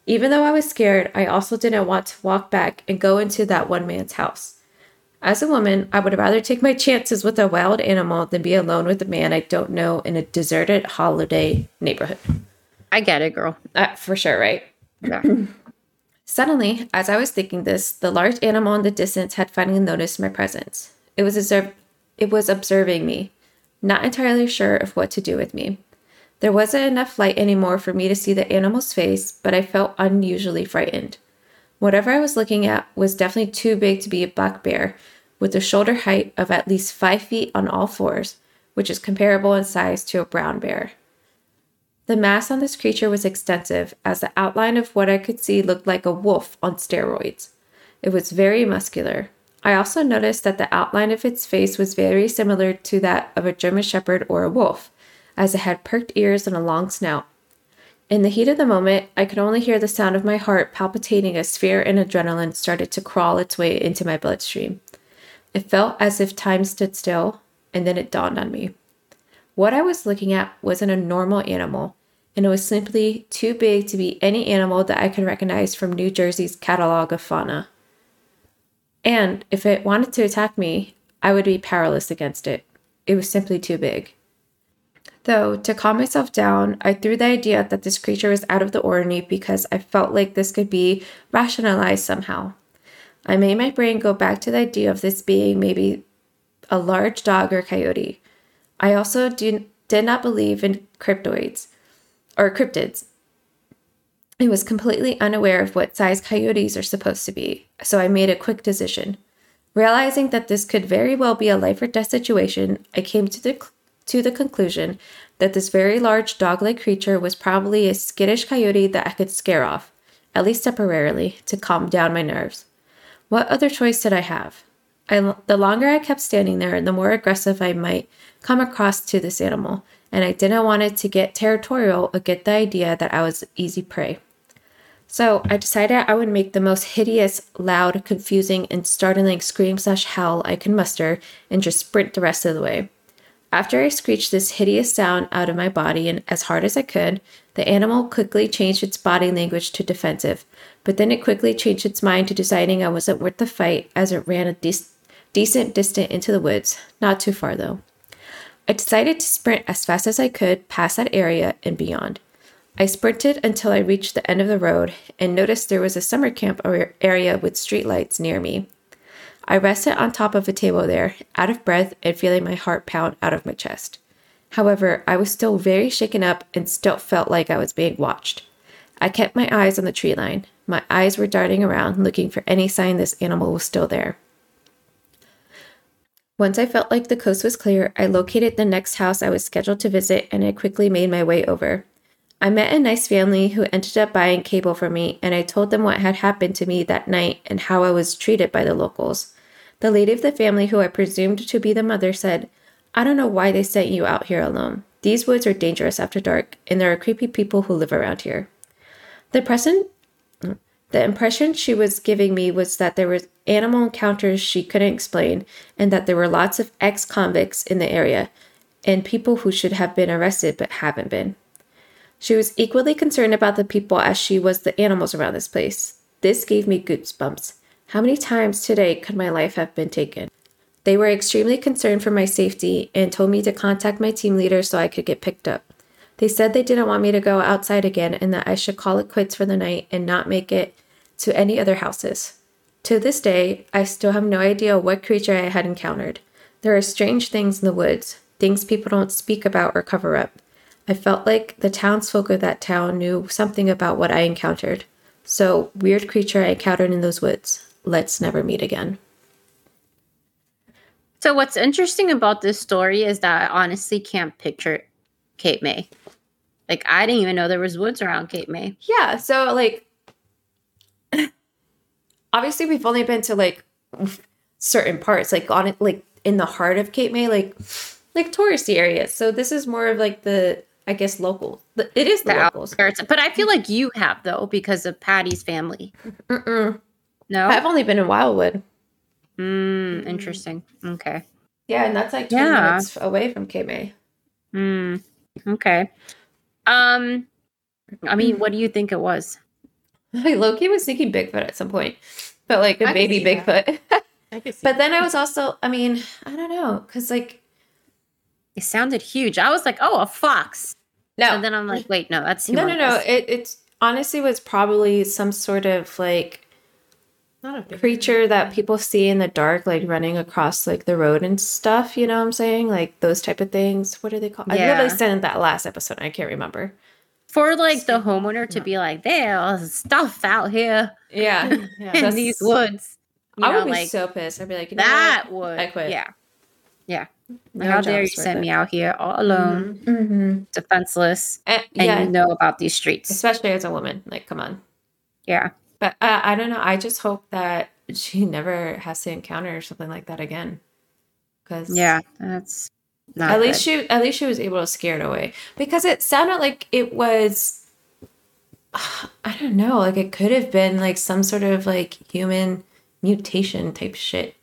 Even though I was scared, I also didn't want to walk back and go into that one man's house. As a woman, I would rather take my chances with a wild animal than be alone with a man I don't know in a deserted holiday neighborhood. I get it, girl. Uh, for sure, right? Yeah. [CLEARS THROAT] Suddenly, as I was thinking this, the large animal in the distance had finally noticed my presence. It was observ- it was observing me, not entirely sure of what to do with me. There wasn't enough light anymore for me to see the animal's face, but I felt unusually frightened. Whatever I was looking at was definitely too big to be a black bear, with a shoulder height of at least five feet on all fours, which is comparable in size to a brown bear. The mass on this creature was extensive, as the outline of what I could see looked like a wolf on steroids. It was very muscular. I also noticed that the outline of its face was very similar to that of a German Shepherd or a wolf, as it had perked ears and a long snout. In the heat of the moment, I could only hear the sound of my heart palpitating as fear and adrenaline started to crawl its way into my bloodstream. It felt as if time stood still, and then it dawned on me. What I was looking at wasn't a normal animal, and it was simply too big to be any animal that I could recognize from New Jersey's catalog of fauna. And if it wanted to attack me, I would be powerless against it. It was simply too big. Though, to calm myself down, I threw the idea that this creature was out of the ordinary because I felt like this could be rationalized somehow. I made my brain go back to the idea of this being maybe a large dog or coyote. I also did not believe in cryptoids or cryptids. I was completely unaware of what size coyotes are supposed to be, so I made a quick decision. Realizing that this could very well be a life or death situation, I came to the to the conclusion that this very large dog like creature was probably a skittish coyote that I could scare off, at least temporarily, to calm down my nerves. What other choice did I have? I, the longer I kept standing there, the more aggressive I might come across to this animal, and I didn't want it to get territorial or get the idea that I was easy prey. So I decided I would make the most hideous, loud, confusing, and startling scream slash howl I could muster and just sprint the rest of the way. After I screeched this hideous sound out of my body and as hard as I could, the animal quickly changed its body language to defensive, but then it quickly changed its mind to deciding I wasn't worth the fight as it ran a de- decent distance into the woods, not too far though. I decided to sprint as fast as I could past that area and beyond. I sprinted until I reached the end of the road and noticed there was a summer camp area with streetlights near me. I rested on top of a table there, out of breath and feeling my heart pound out of my chest. However, I was still very shaken up and still felt like I was being watched. I kept my eyes on the tree line. My eyes were darting around, looking for any sign this animal was still there. Once I felt like the coast was clear, I located the next house I was scheduled to visit and I quickly made my way over. I met a nice family who ended up buying cable for me, and I told them what had happened to me that night and how I was treated by the locals. The lady of the family, who I presumed to be the mother, said, I don't know why they sent you out here alone. These woods are dangerous after dark, and there are creepy people who live around here. The present the impression she was giving me was that there were animal encounters she couldn't explain, and that there were lots of ex convicts in the area, and people who should have been arrested but haven't been. She was equally concerned about the people as she was the animals around this place. This gave me goosebumps. How many times today could my life have been taken? They were extremely concerned for my safety and told me to contact my team leader so I could get picked up. They said they didn't want me to go outside again and that I should call it quits for the night and not make it to any other houses. To this day, I still have no idea what creature I had encountered. There are strange things in the woods, things people don't speak about or cover up. I felt like the townsfolk of that town knew something about what I encountered. So, weird creature I encountered in those woods. Let's never meet again. So what's interesting about this story is that I honestly can't picture Cape May. Like I didn't even know there was woods around Cape May. Yeah, so like obviously we've only been to like certain parts, like on it like in the heart of Cape May, like like touristy areas. So this is more of like the I guess local. It is the, the locals, outskirts. but I feel like you have though because of Patty's family. Mm-mm. No, I've only been in Wildwood. Mm, interesting. Okay. Yeah, and that's like 20 yeah. minutes away from Cape May. Mm, okay. Um, I mean, what do you think it was? [LAUGHS] Like Loki was thinking Bigfoot at some point, but like a I baby Bigfoot. [LAUGHS] but then I was also, I mean, I don't know, because like it sounded huge. I was like, oh, a fox. No, and then I'm like, wait, no, that's humongous. no, no, no. It it's honestly was probably some sort of like not a creature that people see in the dark, like running across like the road and stuff. You know what I'm saying? Like those type of things. What are they called? Yeah. I literally said in that last episode. I can't remember. For like the homeowner to be like, there's stuff out here. Yeah, [LAUGHS] yeah in these woods. You I know, would be like, so pissed. I'd be like, you know that what? would. I quit. Yeah, yeah. No How dare you send me out here all alone, mm-hmm. mm-hmm. defenseless, and, yeah. and you know about these streets, especially as a woman. Like, come on. Yeah. But uh, I don't know. I just hope that she never has to encounter something like that again. Because yeah, that's not at good. least she at least she was able to scare it away because it sounded like it was. [SIGHS] I don't know. Like it could have been like some sort of like human mutation type shit.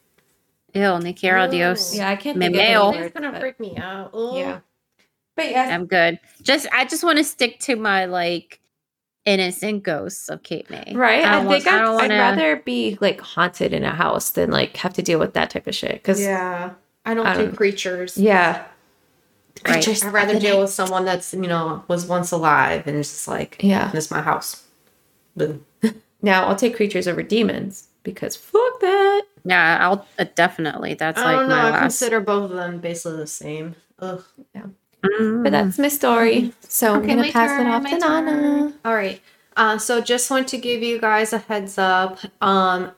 Ew, ni quiero Dios. Yeah, I can't. Me meo. It's gonna freak me out. Ooh. Yeah, but yeah, I'm good. Just I just want to stick to my like innocent ghosts of Cape May. Right. I, I think I'd, I would rather be like haunted in a house than like have to deal with that type of shit. Because yeah, I don't I do don't, creatures. Yeah. Creatures. Right. I'd rather deal with someone that's you know was once alive and it's just like yeah, this is my house. Boom. [LAUGHS] now I'll take creatures over demons because fuck that. Yeah, I'll uh, definitely. That's I like know, my I last. consider both of them basically the same. Ugh. Yeah. But that's my story. So okay, I'm gonna pass turn, it off to Nana. All right. Uh, so just want to give you guys a heads up. Um,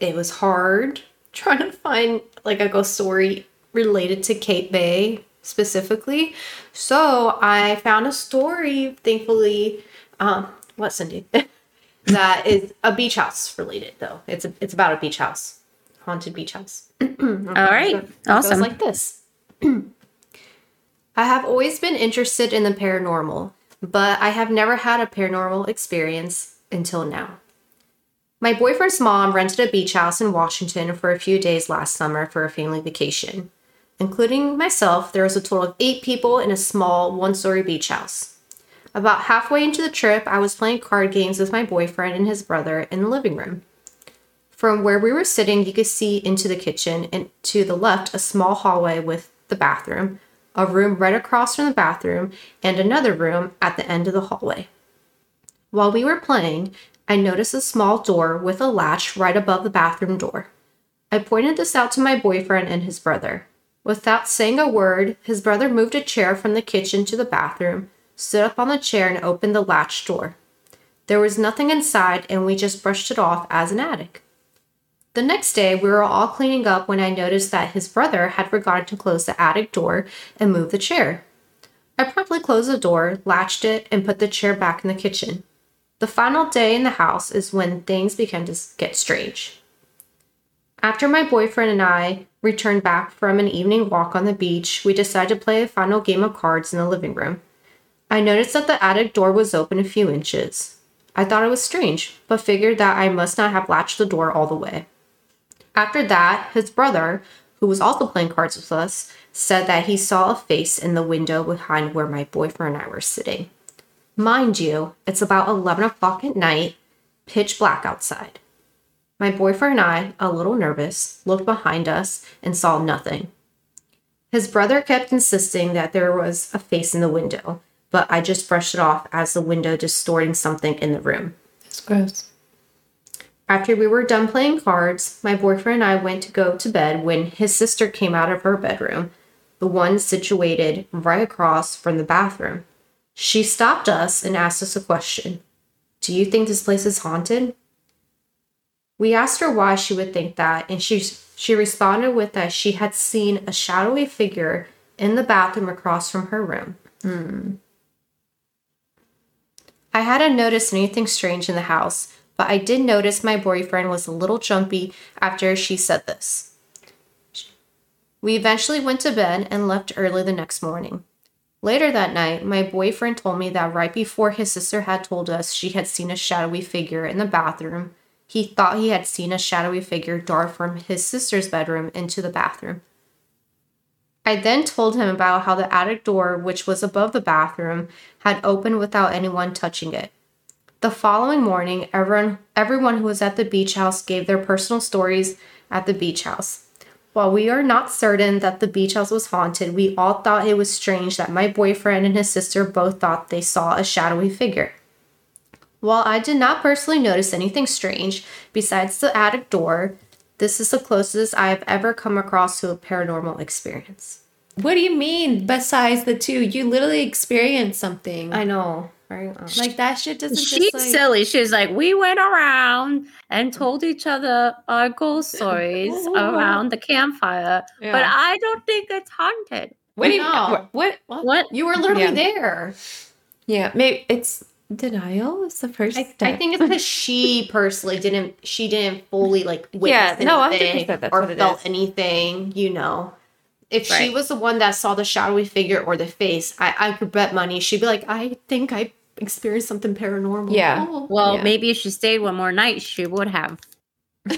it was hard [LAUGHS] trying to find like a ghost story related to Cape May specifically. So I found a story, thankfully. Um, what Cindy? [LAUGHS] that is a beach house related though. It's a, it's about a beach house. haunted beach house. [CLEARS THROAT] All right. It Awesome. goes like this. [CLEARS THROAT] I have always been interested in the paranormal, but I have never had a paranormal experience until now. My boyfriend's mom rented a beach house in Washington for a few days last summer for a family vacation. Including myself, there was a total of eight people in a small one story beach house. About halfway into the trip, I was playing card games with my boyfriend and his brother in the living room. From where we were sitting, you could see into the kitchen and to the left, a small hallway with the bathroom, a room right across from the bathroom, and another room at the end of the hallway. While we were playing, I noticed a small door with a latch right above the bathroom door. I pointed this out to my boyfriend and his brother. Without saying a word, his brother moved a chair from the kitchen to the bathroom, stood up on the chair, and opened the latch door. There was nothing inside, and we just brushed it off as an attic. The next day, we were all cleaning up when I noticed that his brother had forgotten to close the attic door and move the chair. I promptly closed the door, latched it, and put the chair back in the kitchen. The final day in the house is when things began to get strange. After my boyfriend and I returned back from an evening walk on the beach, we decided to play a final game of cards in the living room. I noticed that the attic door was open a few inches. I thought it was strange, but figured that I must not have latched the door all the way. After that, his brother, who was also playing cards with us, said that he saw a face in the window behind where my boyfriend and I were sitting. Mind you, it's about 11 o'clock at night, pitch black outside. My boyfriend and I, a little nervous, looked behind us and saw nothing. His brother kept insisting that there was a face in the window, but I just brushed it off as the window distorting something in the room. That's gross. After we were done playing cards, my boyfriend and I went to go to bed when his sister came out of her bedroom, the one situated right across from the bathroom. She stopped us and asked us a question Do you think this place is haunted? We asked her why she would think that, and she, she responded with that she had seen a shadowy figure in the bathroom across from her room. Hmm. I hadn't noticed anything strange in the house, but I did notice my boyfriend was a little jumpy after she said this. We eventually went to bed and left early the next morning. Later that night, my boyfriend told me that right before his sister had told us she had seen a shadowy figure in the bathroom, he thought he had seen a shadowy figure dart from his sister's bedroom into the bathroom. I then told him about how the attic door, which was above the bathroom, had opened without anyone touching it. The following morning, everyone, everyone who was at the beach house gave their personal stories at the beach house. While we are not certain that the beach house was haunted, we all thought it was strange that my boyfriend and his sister both thought they saw a shadowy figure. While I did not personally notice anything strange besides the attic door, this is the closest I have ever come across to a paranormal experience. What do you mean besides the two? You literally experienced something. I know, right? like that shit doesn't She's just like silly. She's like, we went around and told each other our ghost stories [LAUGHS] around the campfire, but I don't think it's haunted. what do you No. what, what What? You were literally Yeah. there. Yeah, maybe it's denial is the first I, step. I think it's because she [LAUGHS] personally didn't she didn't fully like Yeah, witness no, anything 100% that's or what felt anything, you know. If she was the one that saw the shadowy figure or the face, I, I could bet money she'd be like, I think I experienced something paranormal. Yeah. Oh. Well, Yeah. maybe if she stayed one more night, she would have.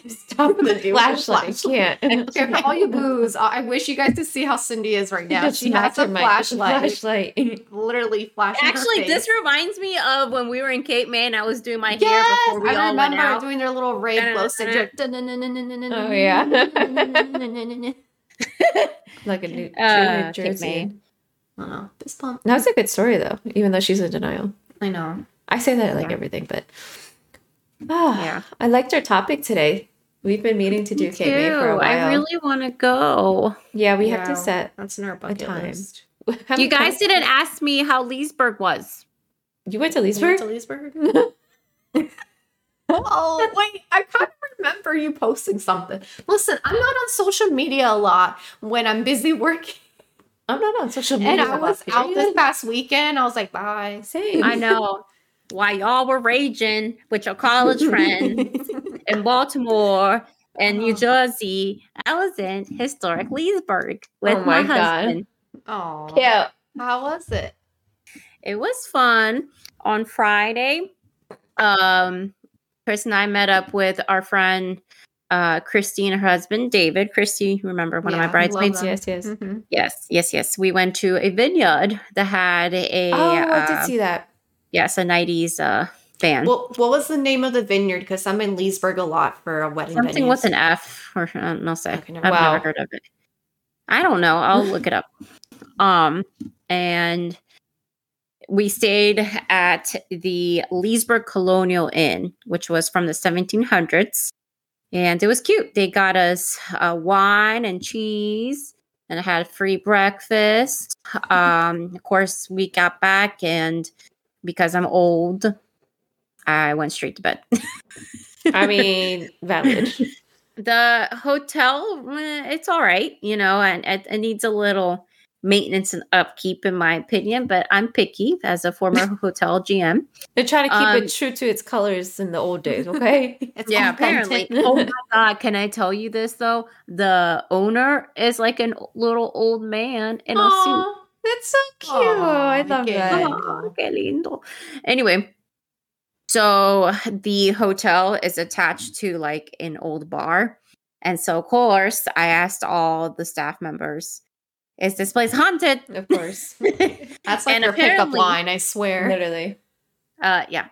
Stop with [LAUGHS] the flashlight. flashlight. I can't. [LAUGHS] Okay, all you boos, I I wish you guys could see how Cindy is right now. She has a flashlight, flashlight. [LAUGHS] literally flashing. her Actually, face. this reminds me of when we were in Cape May and I was doing my hair before we I all went out. doing their little rave glow stick. Oh yeah. [LAUGHS] like a new, Uh, Jersey. Oh, fist bump. That was a good story though, even though she's in denial. I know. I say that like Yeah. everything, but ah, Yeah. I liked our topic today. We've been meaning to do Cape May for a while. I really want to go. yeah, we have to set. That's in our bucket time. list. [LAUGHS] You guys didn't ask me how Leesburg was. You went to Leesburg? went to Leesburg? [LAUGHS] oh wait, I kind of remember you posting something. Listen, I'm not on social media a lot when I'm busy [LAUGHS] working, I'm not on social media. and I was out this past weekend. I was like, bye. Same. I know. While y'all were raging with your college friends [LAUGHS] in Baltimore, and New Oh. Jersey. I was in historic Leesburg with Oh my, my husband. Oh, Yeah. how was it? It was fun. On Friday, um, Chris and I met up with our friend uh, Christy and her husband David. Christy, you remember one Yeah, of my bridesmaids? them. Yes, yes. Mhm. Yes, yes, yes. We went to a vineyard that had a Oh, I uh, did see that. yes, a '90s uh, band. Well, what was the name of the vineyard? Because I'm in Leesburg a lot for a wedding. Something venues. with an F, or uh, no say. Okay, never I've Wow. never heard of it. I don't know. I'll look it up. [LAUGHS] Um, and we stayed at the Leesburg Colonial Inn, which was from the 1700s, and it was cute. They got us uh, wine and cheese, and I had free breakfast. Um, of course, we got back, and because I'm old, I went straight to bed. I mean, valid. [LAUGHS] the hotel eh, it's all right you know and it, it needs a little maintenance and upkeep in my opinion but i'm picky as a former [LAUGHS] hotel gm They're trying to keep Um, it true to its colors in the old days, [LAUGHS] okay? Yeah apparently oh my [LAUGHS] god can i tell you this though the owner is like an little old man in a suit that's so cute. Aw, I love qué that. Oh, qué lindo. Anyway, so the hotel is attached to like an old bar. And so, of course, I asked all the staff members, is this place haunted? Of course. [LAUGHS] That's like And your pickup line, I swear. Literally. Uh, yeah.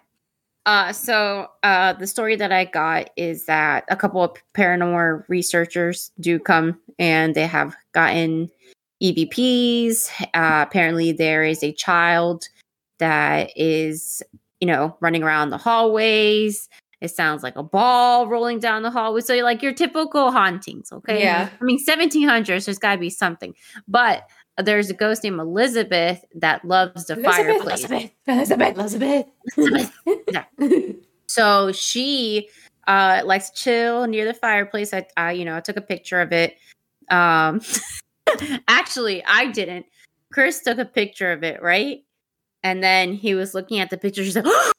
Uh, so uh, the story that I got is that a couple of paranormal researchers do come and they have gotten EVPs. Uh, apparently, there is a child that is, you know, running around the hallways. It sounds like a ball rolling down the hallway. So, like your typical hauntings, okay? Yeah. I mean, 1700s, there's got to be something. But there's a ghost named Elizabeth that loves the fireplace. Elizabeth, Elizabeth, Elizabeth. [LAUGHS] So she uh likes to chill near the fireplace. I, I you know, I took a picture of it. Um [LAUGHS] actually I didn't. Chris took a picture of it, right? And then he was looking at the picture. She's like, [GASPS] oh,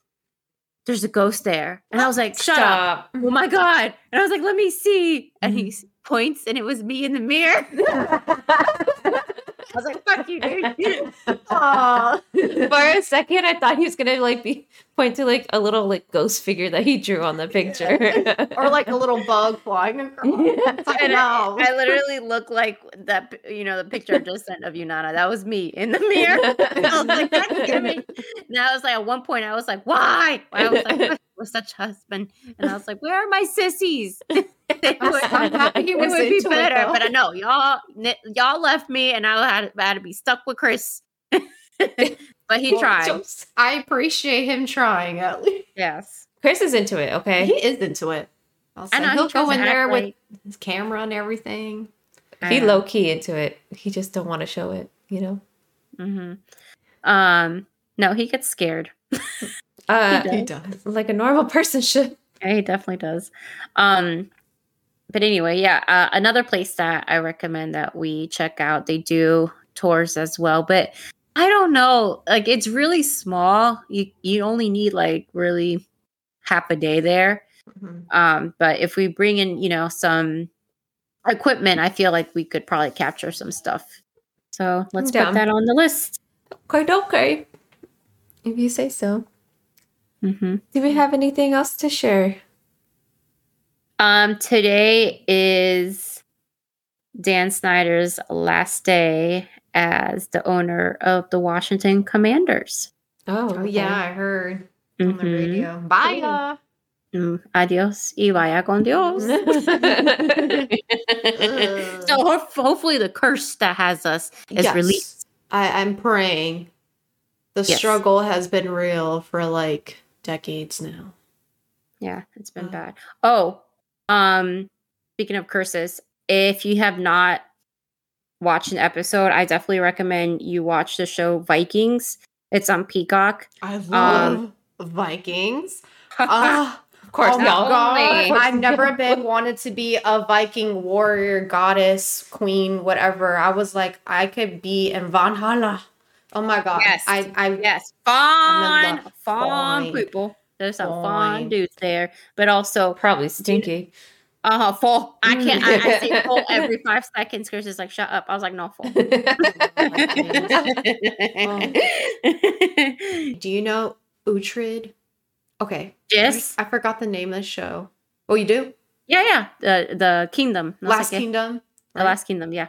there's a ghost there. And I was like, shut up. Stop. Oh my God. And I was like, let me see. And he Mm. points and it was me in the mirror. [LAUGHS] I was like, fuck you, dude. [LAUGHS] For a second, I thought he was gonna like be point to like a little like ghost figure that he drew on the picture, [LAUGHS] or like a little bug flying across. Like, And no. I literally look like that, you know, the picture I just sent of you, Nana. That was me in the mirror. I was like, God damn it. And I was like, at one point, I was like, why? I was like, "Why [LAUGHS] was such a husband. And I was like, where are my sissies? [LAUGHS] It would, [LAUGHS] I'm happy he it would be better, though. but I know y'all, y'all left me, and I had, I had to be stuck with Chris. but he Well, tried. I appreciate him trying at least. Yes. Chris is into it. Okay. He is into it. I'll say know, he he'll tries go in there with like- his camera and everything. He low key into it. He just don't want to show it. You know. hmm Um, no, he gets scared. [LAUGHS] Uh, He does. like a normal [LAUGHS] person should. Yeah, he definitely does. Um, but anyway, yeah, uh, another place that I recommend that we check out. They do tours as well, but I don't know. Like, it's really small. You you only need like really half a day there. Mhm. Um, but if we bring in, you know, some equipment, I feel like we could probably capture some stuff. So let's put that on the list. Quite okay. If you say so. hmm Do we have anything else to share? Um, today is Dan Snyder's last day as the owner of the Washington Commanders. Oh, Oh, yeah, I heard on the Mhm. radio. Bye. uh. Mm, adios y vaya con Dios. [LAUGHS] [LAUGHS] so ho- hopefully the curse that has us is Yes. released. I, I'm praying. The Yes. struggle has been real for like decades now. Yeah, it's been Uh. bad. Oh, um, speaking of curses, if you have not watched an episode, I definitely recommend you watch the show Vikings. It's on Peacock. I love Vikings. [LAUGHS] Ah, of course, oh my y'all. god! Only. [LAUGHS] I've never been wanted to be a Viking warrior, goddess, queen, whatever. I was like, I could be in Valhalla. Oh my god! Yes. I, I, Yes, fun, fun Fine. people. There's some fun Fine. dudes there, but also Probably stinky. Uh huh. Full. I can't. I, I say [LAUGHS] full every five seconds. Chris is like, "Shut up." I was like, "No, full." [LAUGHS] Do you know Uhtred? Okay. Yes. I, forgot the name of the show. Oh, you do? Yeah, yeah. The the kingdom. Last. Kingdom. The Last Kingdom. Yeah.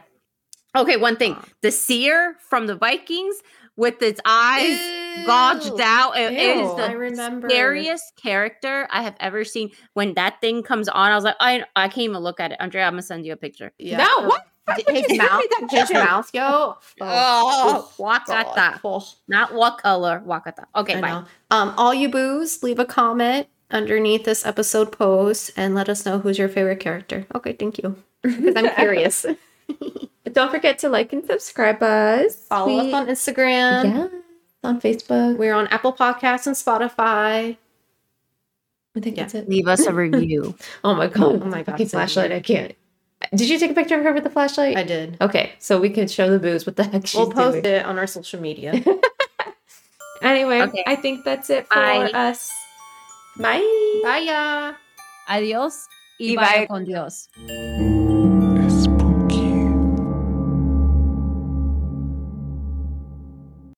Okay. One thing. The seer from the Vikings with its eyes gouged out. It it is Ew, the I remember. scariest character I have ever seen. When that thing comes on, I was like, I I can't even look at it. Andrea, I'm gonna send you a picture. Yeah. No, what? His mouth, his mouth, yo. [LAUGHS] Oh, God. wakata. Oh. Not what color, wakata. Okay, I bye. know. Um, all you boos, leave a comment underneath this episode post and let us know who's your favorite character. Okay, thank you. Because I'm [LAUGHS] curious. Don't forget to like and subscribe us. Follow We- us on Instagram. Yeah, on Facebook. We're on Apple Podcasts and Spotify. I think Yeah. that's it. Leave us a [LAUGHS] review. Oh my god! Oh my God, Okay, Cindy. flashlight. I can't. Did you take a picture of her with the flashlight? I did. Okay, so we could show the boos. What the heck she's We'll post doing. it on our social media. [LAUGHS] Anyway, Okay. I think that's it for Bye. us. Bye. Bye, ya. Adiós y Y vaya vaya con Dios.